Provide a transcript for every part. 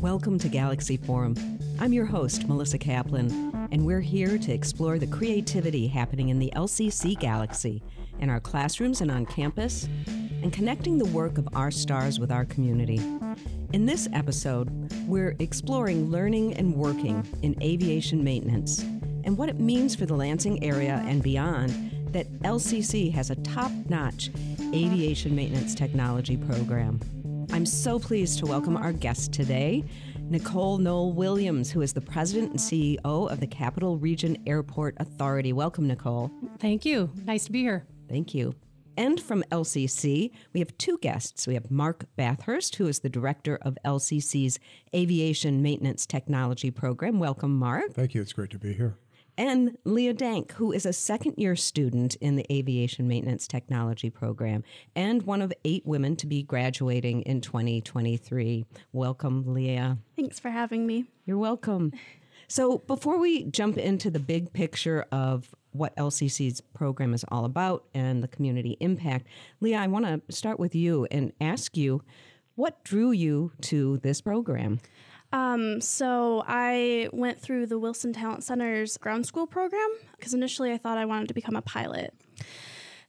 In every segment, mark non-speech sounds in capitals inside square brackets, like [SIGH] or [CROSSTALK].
Welcome to Galaxy Forum. I'm your host, Melissa Kaplan, and we're here to explore the creativity happening in the LCC galaxy, in our classrooms and on campus, and connecting the work of our stars with our community. In this episode, we're exploring learning and working in aviation maintenance and what it means for the Lansing area and beyond that LCC has a top notch aviation maintenance technology program. I'm so pleased to welcome our guest today, Nichole Noll Williams, who is the president and CEO of the Capital Region Airport Authority. Welcome, Nichole. Thank you. Nice to be here. Thank you. And from LCC, we have two guests. We have Mark Bathurst, who is the director of LCC's Aviation Maintenance Technology Program. Welcome, Mark. Thank you. It's great to be here and Leah Dack, who is a second year student in the Aviation Maintenance Technology program and one of eight women to be graduating in 2023. Welcome, Leah. Thanks for having me. You're welcome. So, before we jump into the big picture of what LCC's program is all about and the community impact, Leah, I want to start with you and ask you what drew you to this program? Um, so I went through the Wilson Talent Center's ground school program because initially I thought I wanted to become a pilot.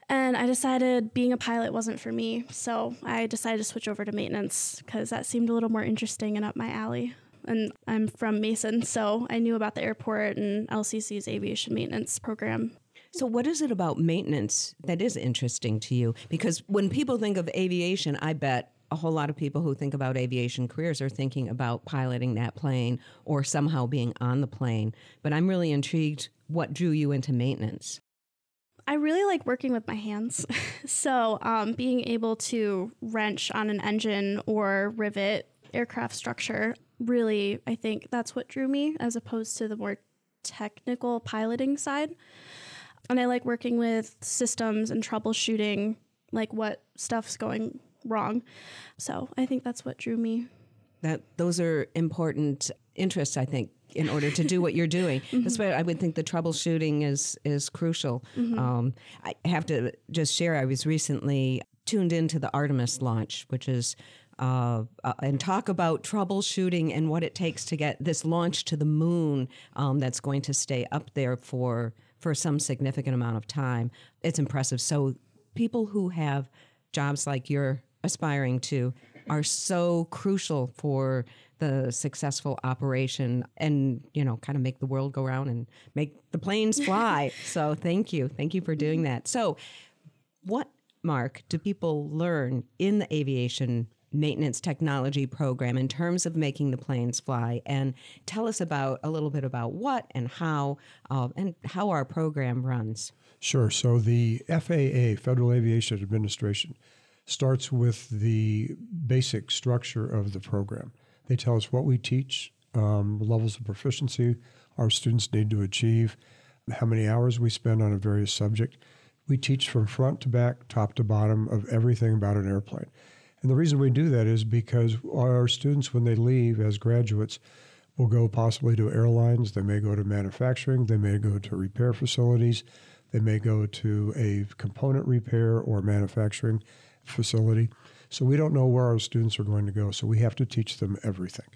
And I decided being a pilot wasn't for me. So I decided to switch over to maintenance because that seemed a little more interesting and up my alley. And I'm from Mason, so I knew about the airport and LCC's aviation maintenance program. So, what is it about maintenance that is interesting to you? Because when people think of aviation, I bet a whole lot of people who think about aviation careers are thinking about piloting that plane or somehow being on the plane. But I'm really intrigued what drew you into maintenance. I really like working with my hands. [LAUGHS] so, um, being able to wrench on an engine or rivet aircraft structure, really, I think that's what drew me as opposed to the more technical piloting side. And I like working with systems and troubleshooting, like what stuff's going wrong. So I think that's what drew me. That those are important interests, I think, in order to do what you're doing. [LAUGHS] mm-hmm. That's why I would think the troubleshooting is is crucial. Mm-hmm. Um, I have to just share. I was recently tuned into the Artemis launch, which is uh, uh, and talk about troubleshooting and what it takes to get this launch to the moon um, that's going to stay up there for for some significant amount of time. It's impressive. So people who have jobs like your aspiring to are so crucial for the successful operation and you know kind of make the world go around and make the planes [LAUGHS] fly. So thank you. Thank you for doing that. So what mark do people learn in the aviation maintenance technology program in terms of making the planes fly? And tell us about a little bit about what and how uh, and how our program runs. Sure. So the faa federal aviation administration starts with the basic structure of the program. They tell us what we teach, um, levels of proficiency our students need to achieve, how many hours we spend on a various subject. We teach from front to back, top to bottom of everything about an airplane. And the reason we do that is because our students, when they leave as graduates, will go possibly to airlines, they may go to manufacturing, they may go to repair facilities, they may go to a component repair or manufacturing facility. So we don't know where our students are going to go. So we have to teach them everything.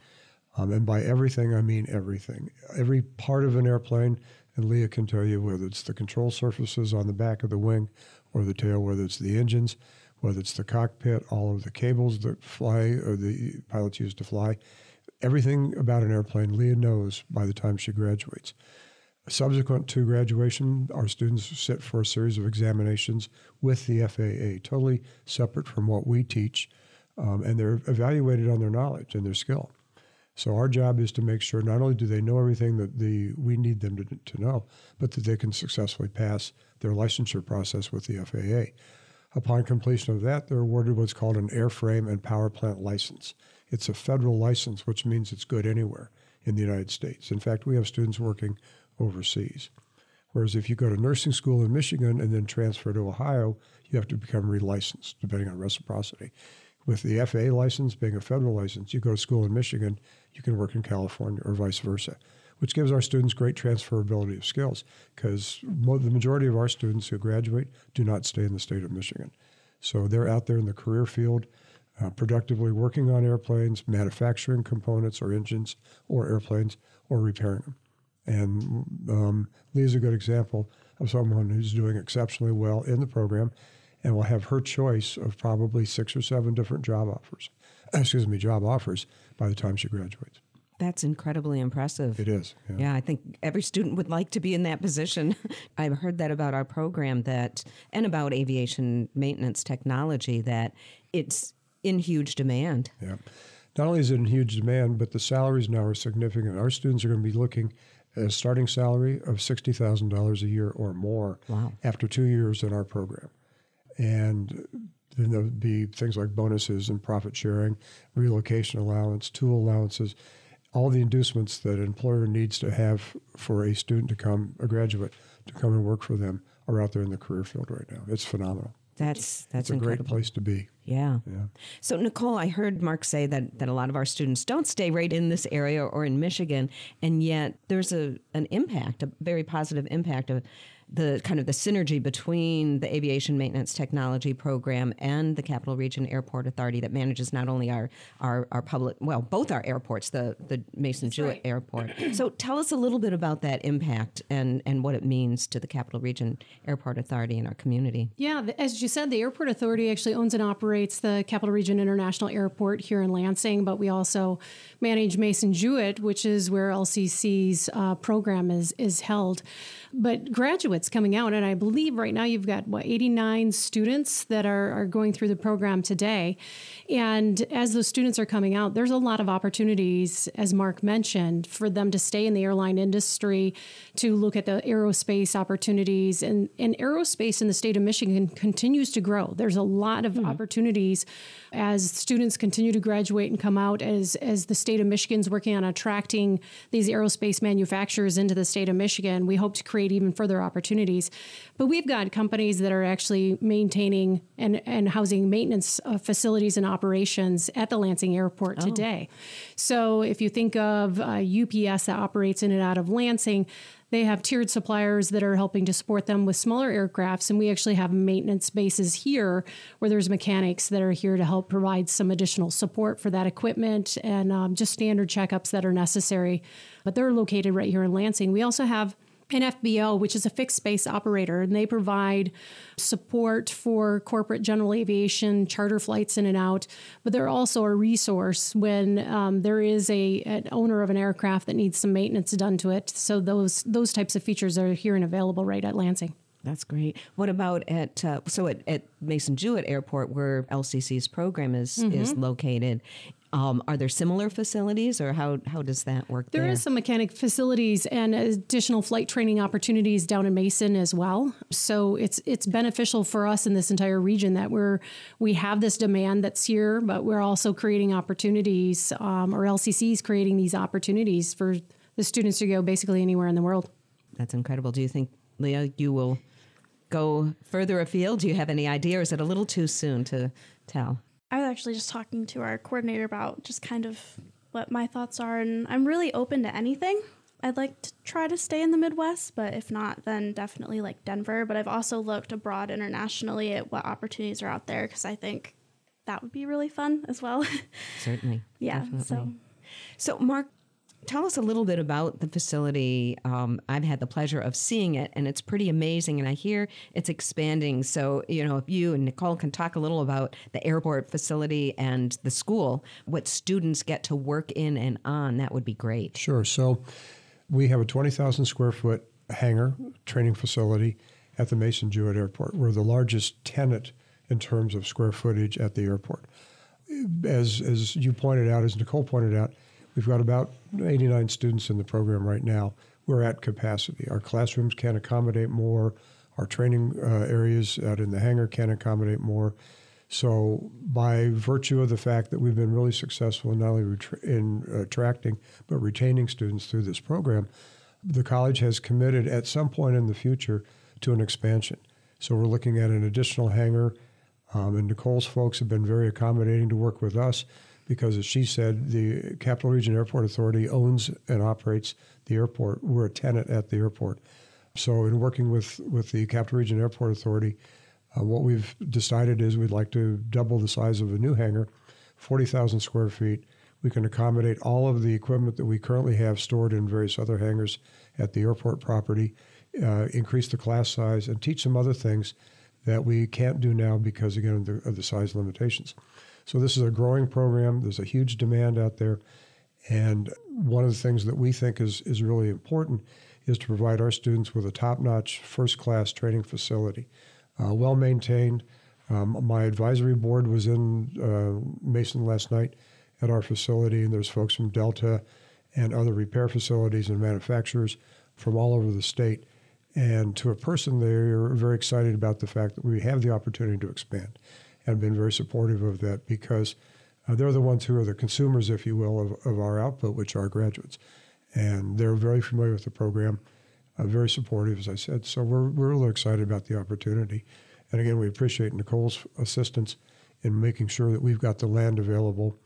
Um, and by everything, I mean everything. Every part of an airplane, and Leah can tell you whether it's the control surfaces on the back of the wing or the tail, whether it's the engines, whether it's the cockpit, all of the cables that fly or the pilots use to fly. Everything about an airplane, Leah knows by the time she graduates. Subsequent to graduation, our students sit for a series of examinations with the FAA, totally separate from what we teach, um, and they're evaluated on their knowledge and their skill. So our job is to make sure not only do they know everything that the we need them to, to know, but that they can successfully pass their licensure process with the FAA. Upon completion of that, they're awarded what's called an airframe and power plant license. It's a federal license, which means it's good anywhere in the United States. In fact, we have students working overseas. Whereas if you go to nursing school in Michigan and then transfer to Ohio, you have to become relicensed, depending on reciprocity. With the FAA license being a federal license, you go to school in Michigan, you can work in California or vice versa, which gives our students great transferability of skills because mo- the majority of our students who graduate do not stay in the state of Michigan. So they're out there in the career field uh, productively working on airplanes, manufacturing components or engines or airplanes, or repairing them. And um, Lee is a good example of someone who's doing exceptionally well in the program and will have her choice of probably six or seven different job offers, [CLEARS THROAT] excuse me, job offers by the time she graduates. That's incredibly impressive. It is. Yeah. yeah. I think every student would like to be in that position. [LAUGHS] I've heard that about our program that and about aviation maintenance technology that it's in huge demand. Yeah. Not only is it in huge demand, but the salaries now are significant. Our students are going to be looking a starting salary of $60,000 a year or more wow. after two years in our program. And then there'll be things like bonuses and profit sharing, relocation allowance, tool allowances, all the inducements that an employer needs to have for a student to come, a graduate, to come and work for them are out there in the career field right now. It's phenomenal. That's that's it's a incredible. great place to be. Yeah. Yeah. So Nichole, I heard Mark say that that a lot of our students don't stay right in this area or in Michigan, and yet there's a an impact, a very positive impact of the kind of the synergy between the aviation maintenance technology program and the Capital Region Airport Authority that manages not only our our, our public well both our airports the the Mason Jewett right. Airport. so tell us a little bit about that impact and and what it means to the Capital Region Airport Authority in our community. Yeah, as you said, the Airport Authority actually owns and operates the Capital Region International Airport here in Lansing, but we also manage Mason Jewett, which is where LCC's uh, program is is held but graduates coming out, and I believe right now you've got what 89 students that are, are going through the program today. And as those students are coming out, there's a lot of opportunities, as Mark mentioned, for them to stay in the airline industry, to look at the aerospace opportunities. And, and aerospace in the state of Michigan continues to grow. There's a lot of mm. opportunities as students continue to graduate and come out, as, as the state of Michigan's working on attracting these aerospace manufacturers into the state of Michigan. We hope to create even further opportunities. But we've got companies that are actually maintaining and, and housing maintenance uh, facilities and operations at the Lansing Airport oh. today. So if you think of uh, UPS that operates in and out of Lansing, they have tiered suppliers that are helping to support them with smaller aircrafts, and we actually have maintenance bases here where there's mechanics that are here to help provide some additional support for that equipment and um, just standard checkups that are necessary. But they're located right here in Lansing. We also have an FBO, which is a fixed base operator, and they provide support for corporate general aviation charter flights in and out. But they're also a resource when um, there is a an owner of an aircraft that needs some maintenance done to it. So those those types of features are here and available right at Lansing. That's great. What about at uh, so at, at Mason Jewett Airport, where LCC's program is mm-hmm. is located? Um, are there similar facilities, or how how does that work? There, there is some mechanic facilities and additional flight training opportunities down in Mason as well. So it's it's beneficial for us in this entire region that we're we have this demand that's here, but we're also creating opportunities, um, or is creating these opportunities for the students to go basically anywhere in the world. That's incredible. Do you think, Leah, you will go further afield? Do you have any idea, or is it a little too soon to tell? I was actually just talking to our coordinator about just kind of what my thoughts are, and I'm really open to anything. I'd like to try to stay in the Midwest, but if not, then definitely like Denver. But I've also looked abroad internationally at what opportunities are out there because I think that would be really fun as well. [LAUGHS] Certainly. yeah. Definitely. So. So, Mark, Tell us a little bit about the facility. Um, I've had the pleasure of seeing it, and it's pretty amazing. And I hear it's expanding. So, you know, if you and Nichole can talk a little about the airport facility and the school, what students get to work in and on, that would be great. Sure. So, we have a 20,000 square foot hangar training facility at the Mason Jewett Airport. We're the largest tenant in terms of square footage at the airport. As, as you pointed out, as Nichole pointed out, We've got about 89 students in the program right now. We're at capacity. Our classrooms can accommodate more. Our training uh, areas out in the hangar can accommodate more. So, by virtue of the fact that we've been really successful in not only in attracting but retaining students through this program, the college has committed at some point in the future to an expansion. So, we're looking at an additional hangar, um, and Nichole's folks have been very accommodating to work with us because, as she said, the Capital Region Airport Authority owns and operates the airport. We're a tenant at the airport. So, in working with, with the Capital Region Airport Authority, uh, what we've decided is we'd like to double the size of a new hangar 40,000 square feet. We can accommodate all of the equipment that we currently have stored in various other hangars at the airport property, uh, increase the class size, and teach some other things that we can't do now because, again, of the, of the size limitations. So, this is a growing program. There's a huge demand out there. And one of the things that we think is, is really important is to provide our students with a top notch, first class training facility, uh, well maintained. Um, my advisory board was in uh, Mason last night at our facility, and there's folks from Delta and other repair facilities and manufacturers from all over the state. And to a person, there, they're very excited about the fact that we have the opportunity to expand and been very supportive of that because uh, they're the ones who are the consumers, if you will, of, of our output, which are graduates. And they're very familiar with the program, uh, very supportive, as I said. So we're, we're really excited about the opportunity. And again, we appreciate Nichole's assistance in making sure that we've got the land available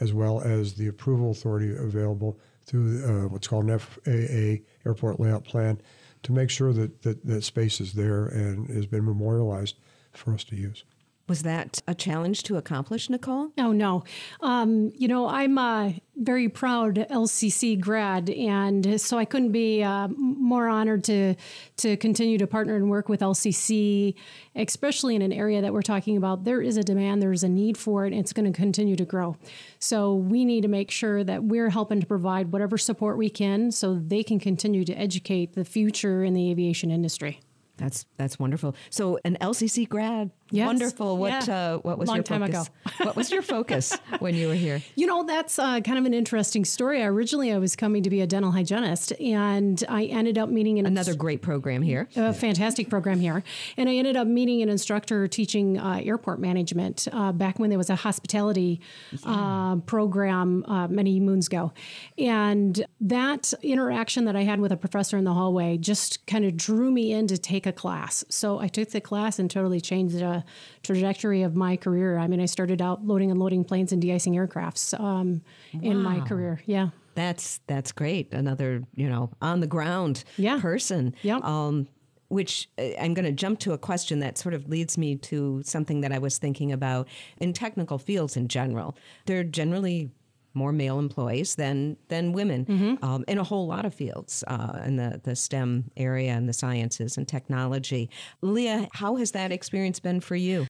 as well as the approval authority available through uh, what's called an FAA airport layout plan to make sure that, that that space is there and has been memorialized for us to use. Was that a challenge to accomplish, Nichole? Oh, no. Um, you know, I'm a very proud LCC grad, and so I couldn't be uh, more honored to, to continue to partner and work with LCC, especially in an area that we're talking about. There is a demand, there's a need for it, and it's going to continue to grow. So we need to make sure that we're helping to provide whatever support we can so they can continue to educate the future in the aviation industry. That's that's wonderful. So an LCC grad Yes. Wonderful. What yeah. uh, what was Long your time focus? ago. what was your [LAUGHS] focus when you were here? You know, that's uh, kind of an interesting story. Originally, I was coming to be a dental hygienist, and I ended up meeting an another inst- great program here. A fantastic program here, and I ended up meeting an instructor teaching uh, airport management uh, back when there was a hospitality uh, program uh, many moons ago, and that interaction that I had with a professor in the hallway just kind of drew me in to take a class. So I took the class and totally changed the trajectory of my career. I mean, I started out loading and loading planes and de-icing aircrafts um, wow. in my career. Yeah. That's that's great. Another you know on the ground yeah. person. Yeah. Um, which uh, I'm going to jump to a question that sort of leads me to something that I was thinking about in technical fields in general. They're generally more male employees than than women mm-hmm. um, in a whole lot of fields uh, in the the STEM area and the sciences and technology. Leah, how has that experience been for you?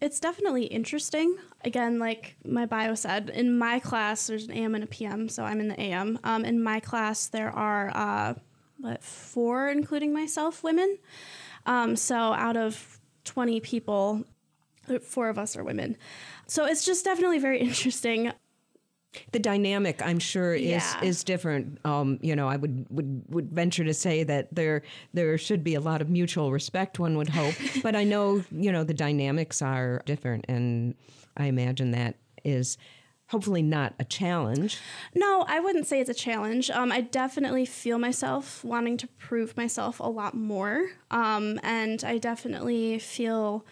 It's definitely interesting. Again, like my bio said, in my class there's an AM and a PM, so I'm in the AM. Um, in my class there are uh, what four, including myself, women. Um, so out of 20 people, four of us are women. So it's just definitely very [LAUGHS] interesting the dynamic i'm sure is yeah. is different. Um, you know i would, would would venture to say that there there should be a lot of mutual respect one would hope. [LAUGHS] But i know you know the dynamics are different and i imagine that is hopefully not a challenge. No i wouldn't say it's a challenge. Um, i definitely feel myself wanting to prove myself a lot more. Um, and i definitely feel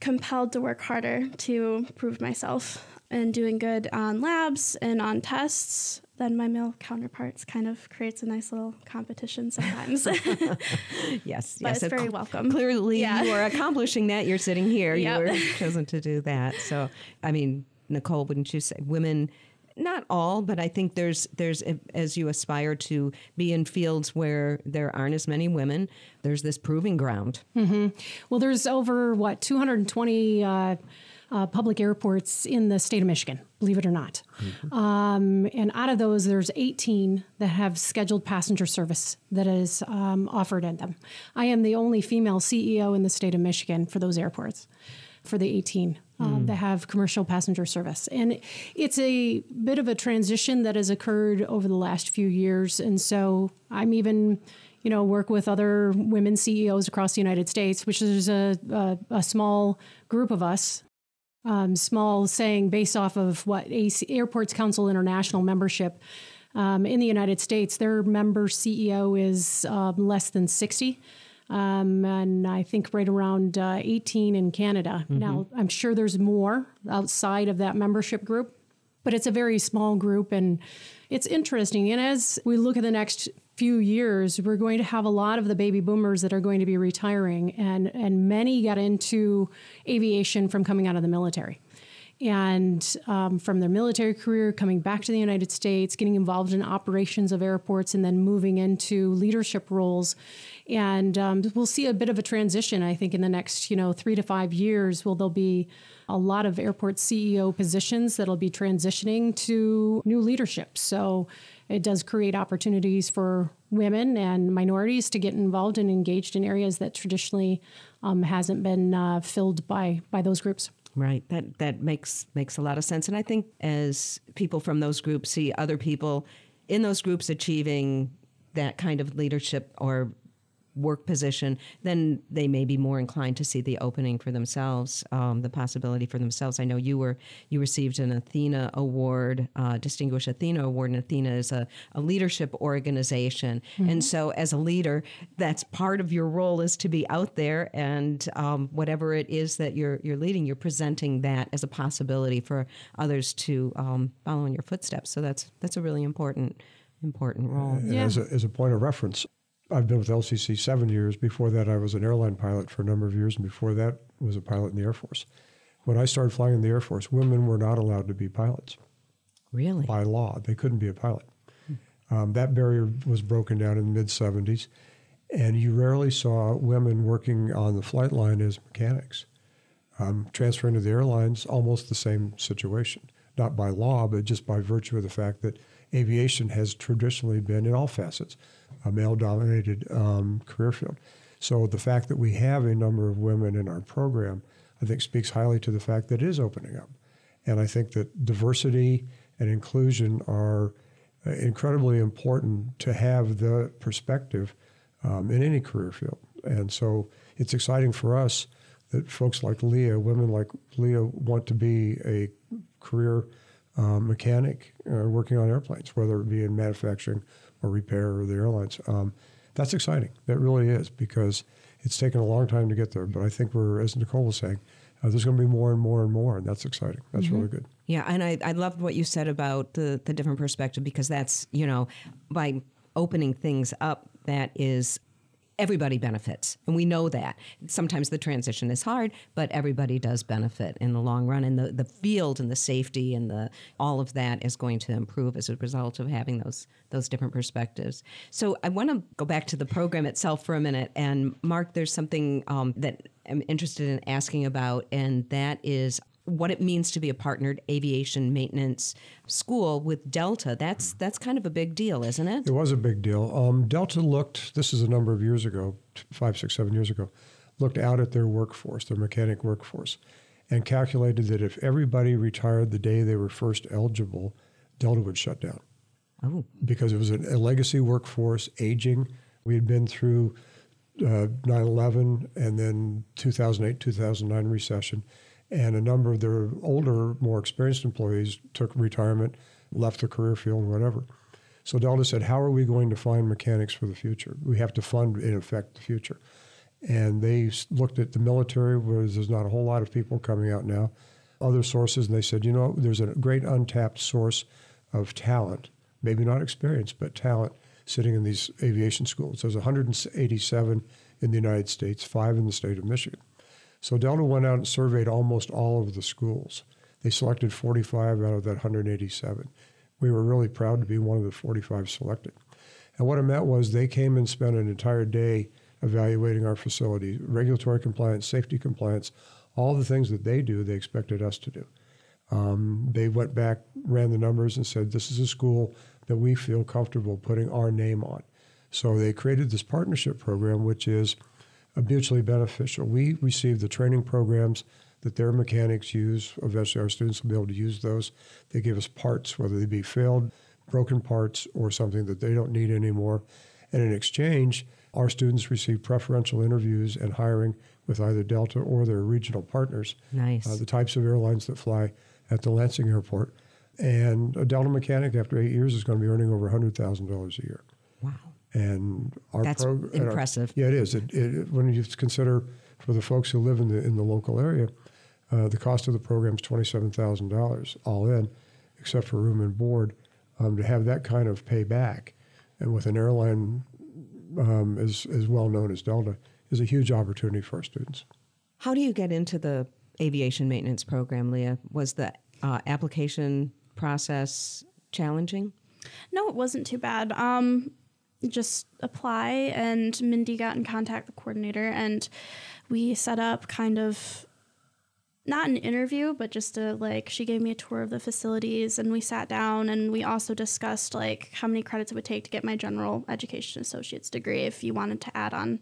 compelled to work harder to prove myself and doing good on labs and on tests, then my male counterparts kind of creates a nice little competition sometimes. [LAUGHS] [LAUGHS] yes, but yes, it's very welcome. Clearly, yeah. you are [LAUGHS] accomplishing that. You're sitting here. Yep. You were chosen to do that. So, I mean, Nichole, wouldn't you say women? Not all, but I think there's there's as you aspire to be in fields where there aren't as many women. There's this proving ground. Mm-hmm. Well, there's over what 220. Uh, uh, public airports in the state of Michigan, believe it or not. Mm-hmm. Um, and out of those, there's 18 that have scheduled passenger service that is um, offered in them. I am the only female CEO in the state of Michigan for those airports, for the 18 um, mm. that have commercial passenger service. And it's a bit of a transition that has occurred over the last few years. And so I'm even you know, work with other women CEOs across the United States, which is a, a, a small group of us um, small saying based off of what AC, Airports Council International membership um, in the United States, their member CEO is um, less than 60. Um, and I think right around uh, 18 in Canada. Mm-hmm. Now, I'm sure there's more outside of that membership group, but it's a very small group and it's interesting. And as we look at the next few years, we're going to have a lot of the baby boomers that are going to be retiring, and, and many got into aviation from coming out of the military. and um, from their military career, coming back to the United States, getting involved in operations of airports, and then moving into leadership roles. And um, we'll see a bit of a transition, I think, in the next you know three to five years. Will there'll be a lot of airport CEO positions that'll be transitioning to new leadership? So it does create opportunities for women and minorities to get involved and engaged in areas that traditionally um, hasn't been uh, filled by by those groups. Right. That that makes makes a lot of sense. And I think as people from those groups see other people in those groups achieving that kind of leadership or work position, then they may be more inclined to see the opening for themselves, um, the possibility for themselves. I know you were you received an Athena Award, uh, Distinguished Athena Award, and Athena is a, a leadership organization. Mm-hmm. And so, as a leader, that's part of your role is to be out there and um, whatever it is that you're you're leading, you're presenting that as a possibility for others to um, follow in your footsteps. So that's that's a really important important role. And yeah. as, a, as a point of reference, I've been with LCC seven years. Before that, I was an airline pilot for a number of years, and before that, was a pilot in the Air Force. When I started flying in the Air Force, women were not allowed to be pilots. Really? By law, they couldn't be a pilot. Um, that barrier was broken down in the mid 70s, and you rarely saw women working on the flight line as mechanics. Um, transferring to the airlines, almost the same situation. Not by law, but just by virtue of the fact that aviation has traditionally been, in all facets, a male dominated um, career field. So the fact that we have a number of women in our program, I think, speaks highly to the fact that it is opening up. And I think that diversity and inclusion are uh, incredibly important to have the perspective um, in any career field. And so it's exciting for us that folks like Leah, women like Leah, want to be a career um, mechanic uh, working on airplanes, whether it be in manufacturing or repair or the airlines. Um, that's exciting. That really is because it's taken a long time to get there. But I think we're, as Nichole was saying, uh, there's going to be more and more and more, and that's exciting. That's mm-hmm. really good. Yeah, and I, I loved what you said about the the different perspective because that's you know by opening things up that is everybody benefits. And we know that. Sometimes the transition is hard, but everybody does benefit in the long run. And the, the field and the safety and the all of that is going to improve as a result of having those those different perspectives. So I want to go back to the program itself for a minute. And Mark, there's something um, that I'm interested in asking about, and that is what it means to be a partnered aviation maintenance school with Delta. That's that's kind of a big deal, isn't it? It was a big deal. Um, Delta looked. This is a number of years ago, five, six, seven years ago. Looked out at their workforce, their mechanic workforce, and calculated that if everybody retired the day they were first eligible, Delta would shut down. Oh. Because it was a legacy workforce, aging. We had been through uh, 9/11 and then 2008, 2009 recession and a number of their older, more experienced employees took retirement, left the career field, whatever. So Delta said, How are we going to find mechanics for the future? We have to fund, in effect, the future. And they looked at the military, where there's not a whole lot of people coming out now, other sources, and they said, You know, there's a great untapped source of talent, maybe not experience, but talent sitting in these aviation schools. There's 187 in the United States, five in the state of Michigan. So Delta went out and surveyed almost all of the schools. They selected 45 out of that 187. We were really proud to be one of the 45 selected. And what it meant was they came and spent an entire day evaluating our facility, regulatory compliance, safety compliance, all the things that they do, they expected us to do. Um, they went back, ran the numbers, and said, This is a school that we feel comfortable putting our name on. So they created this partnership program, which is mutually beneficial. We receive the training programs that their mechanics use. Eventually, our students will be able to use those. They give us parts, whether they be failed, broken parts, or something that they don't need anymore. And in exchange, our students receive preferential interviews and hiring with either Delta or their regional partners. Nice. Uh, the types of airlines that fly at the Lansing airport. And a Delta mechanic, after eight years, is going to be earning over $100,000 a year. Wow. And our that's impressive. Our, yeah, it is. It, it, when you consider for the folks who live in the in the local area, uh, the cost of the program is twenty seven thousand dollars all in, except for room and board. Um, to have that kind of payback, and with an airline um, as as well known as Delta, is a huge opportunity for our students. How do you get into the aviation maintenance program, Leah. Was the uh, application process challenging? No, it wasn't too bad. Um, just apply, and Mindy got in contact with the coordinator, and we set up kind of not an interview, but just a like she gave me a tour of the facilities, and we sat down, and we also discussed like how many credits it would take to get my general education associate's degree if you wanted to add on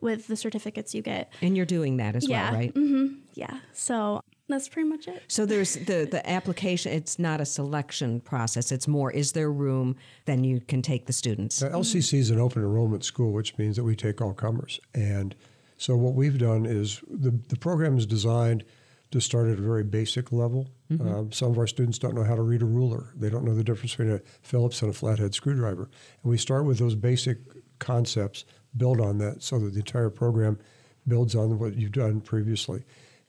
with the certificates you get. And you're doing that as yeah. well, right? Mm-hmm. Yeah. So that's pretty much it. So there's the the application. It's not a selection process. It's more is there room? Then you can take the students. Now, LCC is an open enrollment school, which means that we take all comers. And so what we've done is the the program is designed to start at a very basic level. Um, some of our students don't know how to read a ruler. They don't know the difference between a Phillips and a flathead screwdriver. And we start with those basic concepts, build on that, so that the entire program builds on what you've done previously.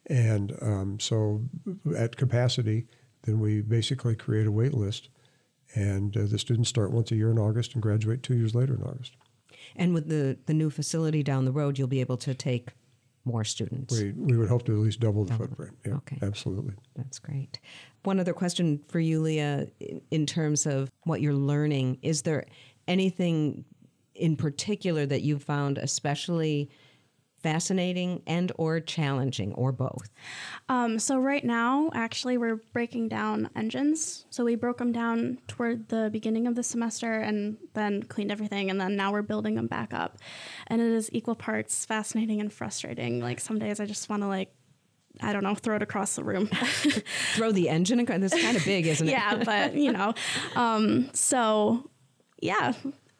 And um, so at capacity, then we basically create a wait list. And uh, the students start once a year in August and graduate two years later in August. And with the the new facility down the road, you'll be able to take more students. We, we would hope to at least double the footprint. Yeah, Okay. absolutely. That's great. One other question for you, Leah, in- in terms of what you're learning, is there anything in particular that you've found especially fascinating and or challenging or both? Um, so right now, actually, we're breaking down engines. So we broke them down toward the beginning of the semester and then cleaned everything, and then now we're building them back up. And it is equal parts fascinating and frustrating. Like some days I just want to like. I don't know, throw it across the room. [LAUGHS] Throw the engine across. That's kind of big, isn't it? yeah, but you know, um, so yeah,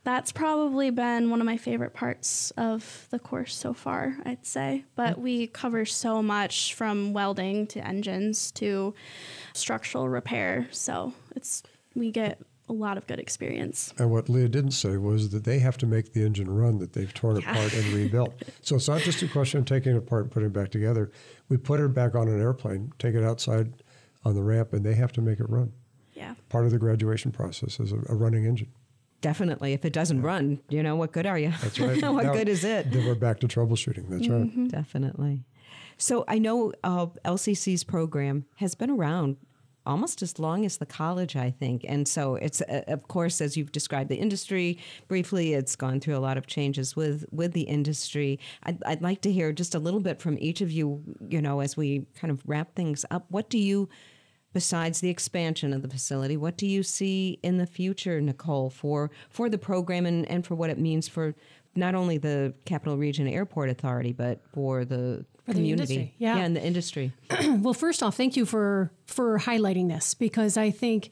that's probably been one of my favorite parts of the course so far. I'd say, but mm. we cover so much from welding to engines to structural repair, so it's we get a lot of good experience. And what Leah didn't say was that they have to make the engine run that they've torn apart and rebuilt. [LAUGHS] So it's not just a question of taking it apart and putting it back together. We put it back on an airplane, take it outside on the ramp, and they have to make it run. Yeah. Part of the graduation process is a, a running engine. Definitely. If it doesn't run, you know, what good are you? That's right. [LAUGHS] what Now- good is it? Then we're back to troubleshooting. That's right. Definitely. So I know uh, LCC's program has been around almost as long as the college, I think. And so it's, uh, of course, as you've described the industry briefly, it's gone through a lot of changes with, with the industry. I'd, I'd like to hear just a little bit from each of you, you know, as we kind of wrap things up. What do you, besides the expansion of the facility, what do you see in the future, Nichole, for, for the program and, and for what it means for not only the Capital Region Airport Authority, but for the For the community. industry, yeah. yeah, in the industry. [CLEARS THROAT] Well, first off, thank you for for highlighting this because I think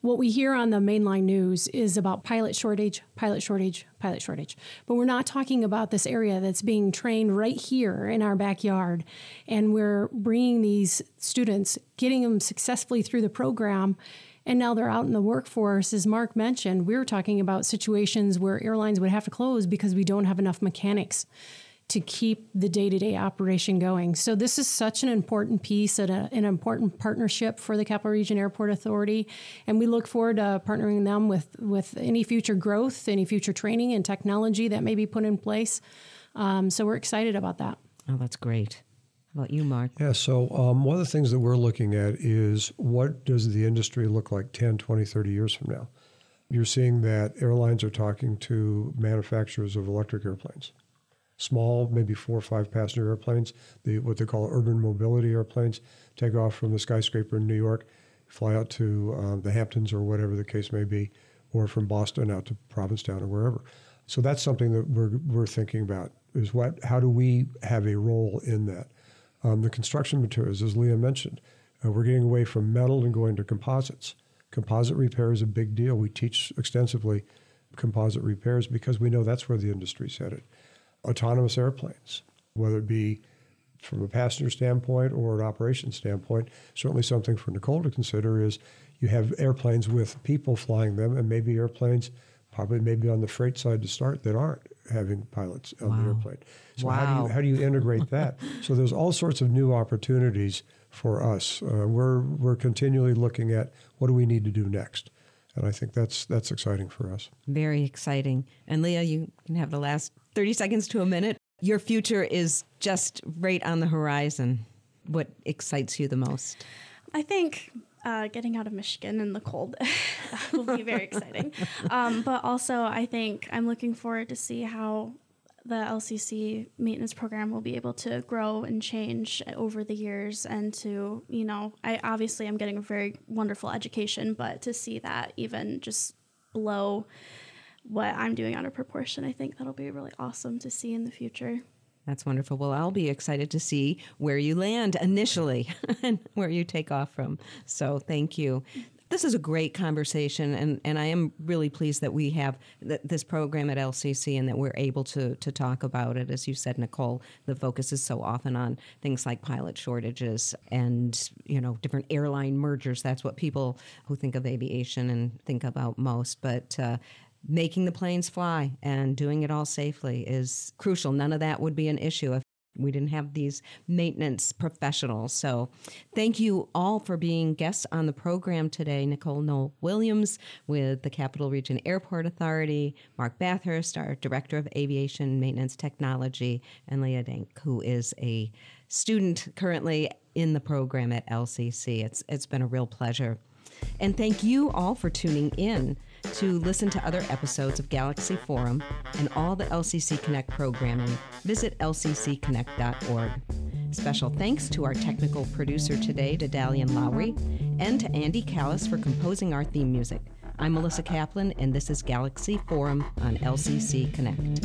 what we hear on the mainline news is about pilot shortage, pilot shortage, pilot shortage. But we're not talking about this area that's being trained right here in our backyard, and we're bringing these students, getting them successfully through the program. And now they're out in the workforce. As Mark mentioned, we were talking about situations where airlines would have to close because we don't have enough mechanics to keep the day-to-day operation going. So this is such an important piece and a, an important partnership for the Capital Region Airport Authority, and we look forward to partnering them with with any future growth, any future training and technology that may be put in place. Um, so we're excited about that. Oh, that's great. How about you, Mark? Yeah, so um, one of the things that we're looking at is what does the industry look like 10, 20, 30 years from now? You're seeing that airlines are talking to manufacturers of electric airplanes, small, maybe four or five passenger airplanes, the, what they call urban mobility airplanes, take off from the skyscraper in New York, fly out to um, the Hamptons or whatever the case may be, or from Boston out to Provincetown or wherever. So that's something that we're, we're thinking about is what, how do we have a role in that? Um, the construction materials, as Leah mentioned, uh, we're getting away from metal and going to composites. Composite repair is a big deal. We teach extensively composite repairs because we know that's where the industry's headed. Autonomous airplanes, whether it be from a passenger standpoint or an operation standpoint, certainly something for Nichole to consider is you have airplanes with people flying them, and maybe airplanes, probably maybe on the freight side to start, that aren't having pilots on the airplane. So how do you how do you integrate that? [LAUGHS] so there's all sorts of new opportunities for us. Uh, we're we're continually looking at what do we need to do next, and I think that's that's exciting for us. Very exciting. And Leah, you can have the last 30 seconds to a minute. Your future is just right on the horizon. what excites you the most? I think uh, getting out of Michigan in the cold [LAUGHS] will be very exciting. [LAUGHS] Um, but also, I think I'm looking forward to see how the LCC maintenance program will be able to grow and change over the years and to, you know, I obviously I'm getting a very wonderful education, but to see that even just blow what I'm doing out of proportion, I think that'll be really awesome to see in the future. That's wonderful. Well, I'll be excited to see where you land initially [LAUGHS] and where you take off from. So, thank you. This is a great conversation, and, and I am really pleased that we have th- this program at LCC and that we're able to, to talk about it. As you said, Nichole, the focus is so often on things like pilot shortages and you know different airline mergers. That's what people who think of aviation and think about most. But uh, making the planes fly and doing it all safely is crucial. None of that would be an issue if we didn't have these maintenance professionals. So, thank you all for being guests on the program today. Nichole Noll Williams with the Capital Region Airport Authority, Mark Bathurst, our Director of Aviation Maintenance Technology, and Leah Dack, who is a student currently in the program at LCC. It's it's been a real pleasure. And thank you all for tuning in to listen to other episodes of Galaxy Forum and all the LCC Connect programming, visit lccconnect.org. Special thanks to our technical producer today, to Dalian Lowry, and to Andy Callis for composing our theme music. I'm Melissa Kaplan, and this is Galaxy Forum on LCC Connect.